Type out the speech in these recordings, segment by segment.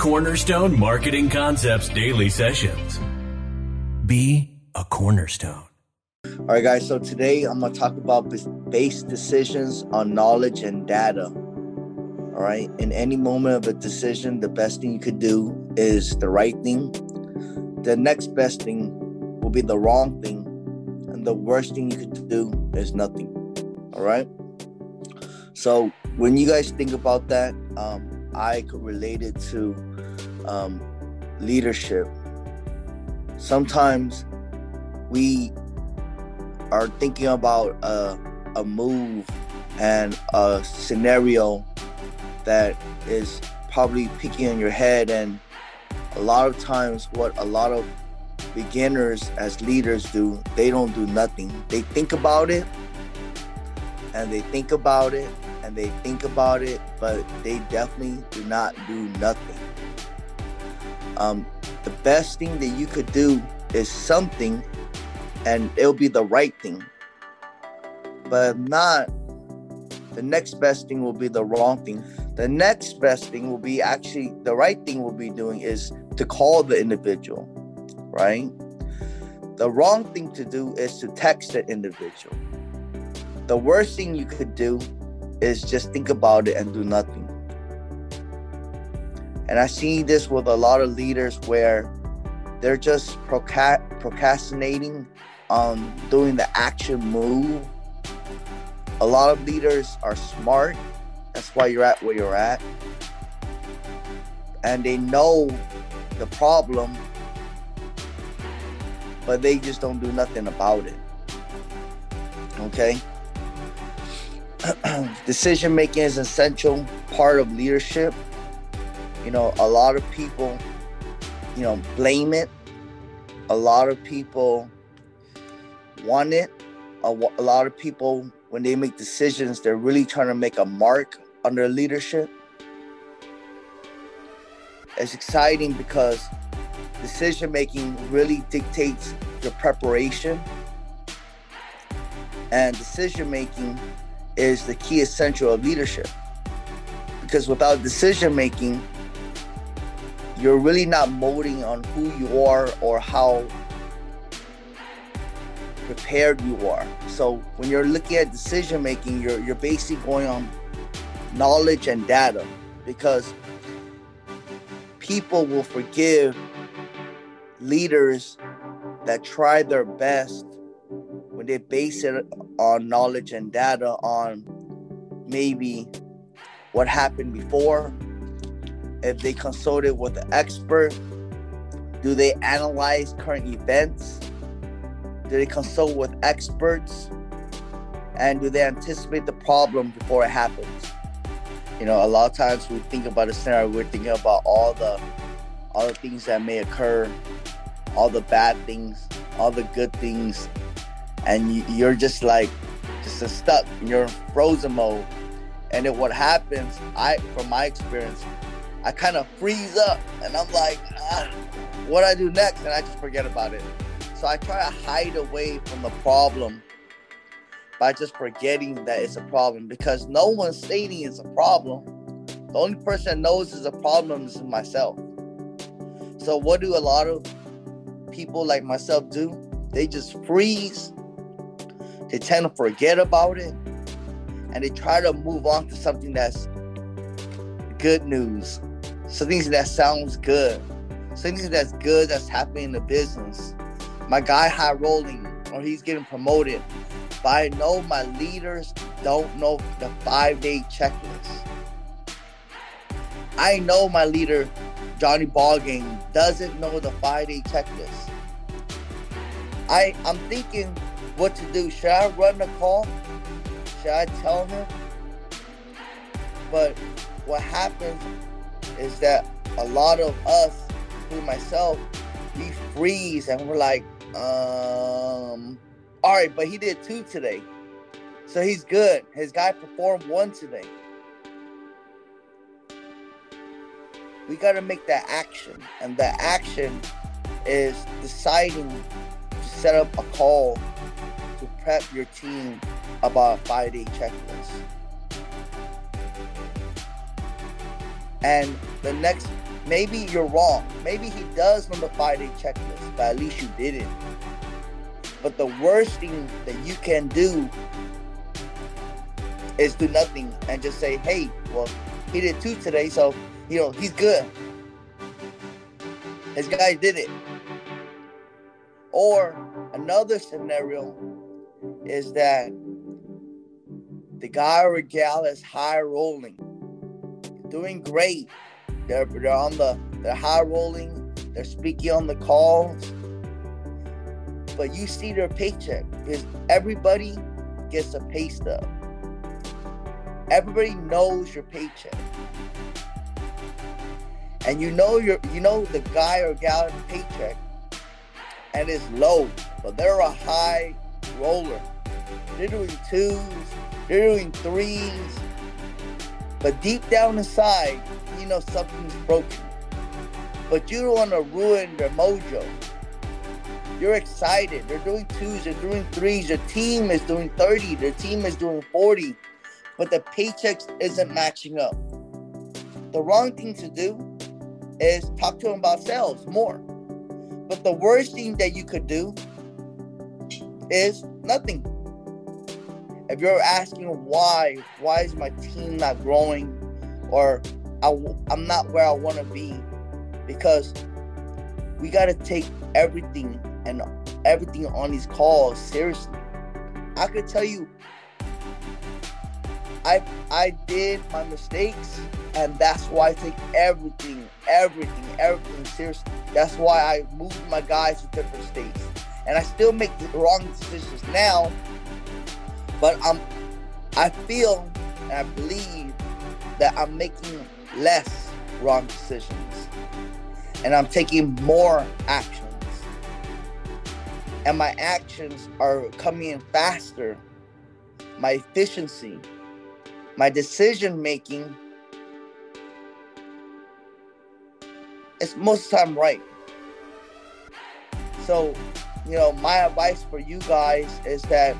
Cornerstone Marketing Concepts Daily Sessions. Be a cornerstone. All right, guys. So today I'm going to talk about based decisions on knowledge and data. All right. In any moment of a decision, the best thing you could do is the right thing. The next best thing will be the wrong thing. And the worst thing you could do is nothing. All right. So when you guys think about that, um, I could relate it to um, leadership. Sometimes we are thinking about a, a move and a scenario that is probably picking in your head and a lot of times what a lot of beginners as leaders do they don't do nothing they think about it and they think about it and they think about it but they definitely do not do nothing. Um, the best thing that you could do is something and it'll be the right thing. But not the next best thing will be the wrong thing. The next best thing will be actually the right thing we'll be doing is to call the individual right? The wrong thing to do is to text the individual. The worst thing you could do is just think about it and do nothing and I see this with a lot of leaders where they're just procrastinating on doing the action move. A lot of leaders are smart. That's why you're at where you're at. And they know the problem, but they just don't do nothing about it. Okay? Decision making is an essential part of leadership you know, a lot of people, you know, blame it. A lot of people want it. A, a lot of people, when they make decisions, they're really trying to make a mark on their leadership. It's exciting because decision making really dictates your preparation. And decision making is the key essential of leadership. Because without decision making, you're really not molding on who you are or how prepared you are. So when you're looking at decision making, you're you're basically going on knowledge and data because people will forgive leaders that try their best when they base it on knowledge and data on maybe what happened before. If they consulted with an expert do they analyze current events? Do they consult with experts? And do they anticipate the problem before it happens? You know a lot of times we think about a scenario we're thinking about all the all the things that may occur all the bad things all the good things and you're just like just stuck you're frozen mode and then what happens i from my experience I kind of freeze up and I'm like, ah, what I do next? And I just forget about it. So I try to hide away from the problem by just forgetting that it's a problem because no one's stating it's a problem. The only person that knows it's a problem is myself. So what do a lot of people like myself do? They just freeze. They tend to forget about it and they try to move on to something that's good news something that sounds good, something that's good that's happening in the business. My guy high rolling or he's getting promoted. But I know my leaders don't know the five day checklist. I know my leader, Johnny Ballgame, doesn't know the five day checklist. I, I'm thinking what to do. Should I run the call? Should I tell him? But what happens is that a lot of us, including myself, we freeze and we're like, um, all right, but he did two today. So he's good. His guy performed one today. We got to make that action. And the action is deciding to set up a call prep your team about a five day checklist. And the next maybe you're wrong. Maybe he does know the five day checklist, but at least you did it. But the worst thing that you can do is do nothing and just say, hey, well, he did two today, so you know he's good. His guy did it. Or another scenario is that the guy or gal is high rolling, doing great. They're, they're on the they're high rolling, they're speaking on the calls, but you see their paycheck because everybody gets a pay stub. Everybody knows your paycheck. And you know your you know the guy or gal paycheck and it's low, but they're a high roller. They're doing twos, they're doing threes. But deep down inside, you know something's broken. But you don't want to ruin their mojo. You're excited. They're doing twos, they're doing threes. Their team is doing 30, their team is doing 40, but the paychecks isn't matching up. The wrong thing to do is talk to them about sales more. But the worst thing that you could do is nothing. If you're asking why, why is my team not growing, or I, I'm not where I want to be, because we got to take everything and everything on these calls seriously. I could tell you, I I did my mistakes, and that's why I take everything, everything, everything seriously. That's why I moved my guys to different states, and I still make wrong decisions now. But I'm, I feel and I believe that I'm making less wrong decisions, and I'm taking more actions and my actions are coming in faster. My efficiency, my decision making is most of the time right. So, you know, my advice for you guys is that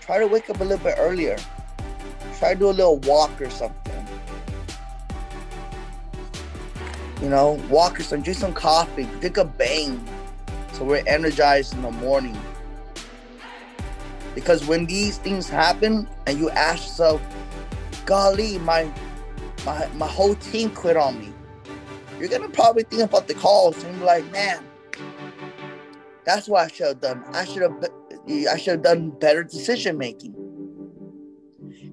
try to wake up a little bit earlier. Try to do a little walk or something. You know, walk or something, drink some coffee, take a bang so we're energized in the morning. Because when these things happen and you ask yourself, golly, my my my whole team quit on me. You're gonna probably think about the calls and be like, man, that's what I should have done. I should have I should have done better decision making.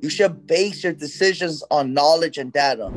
You should base your decisions on knowledge and data.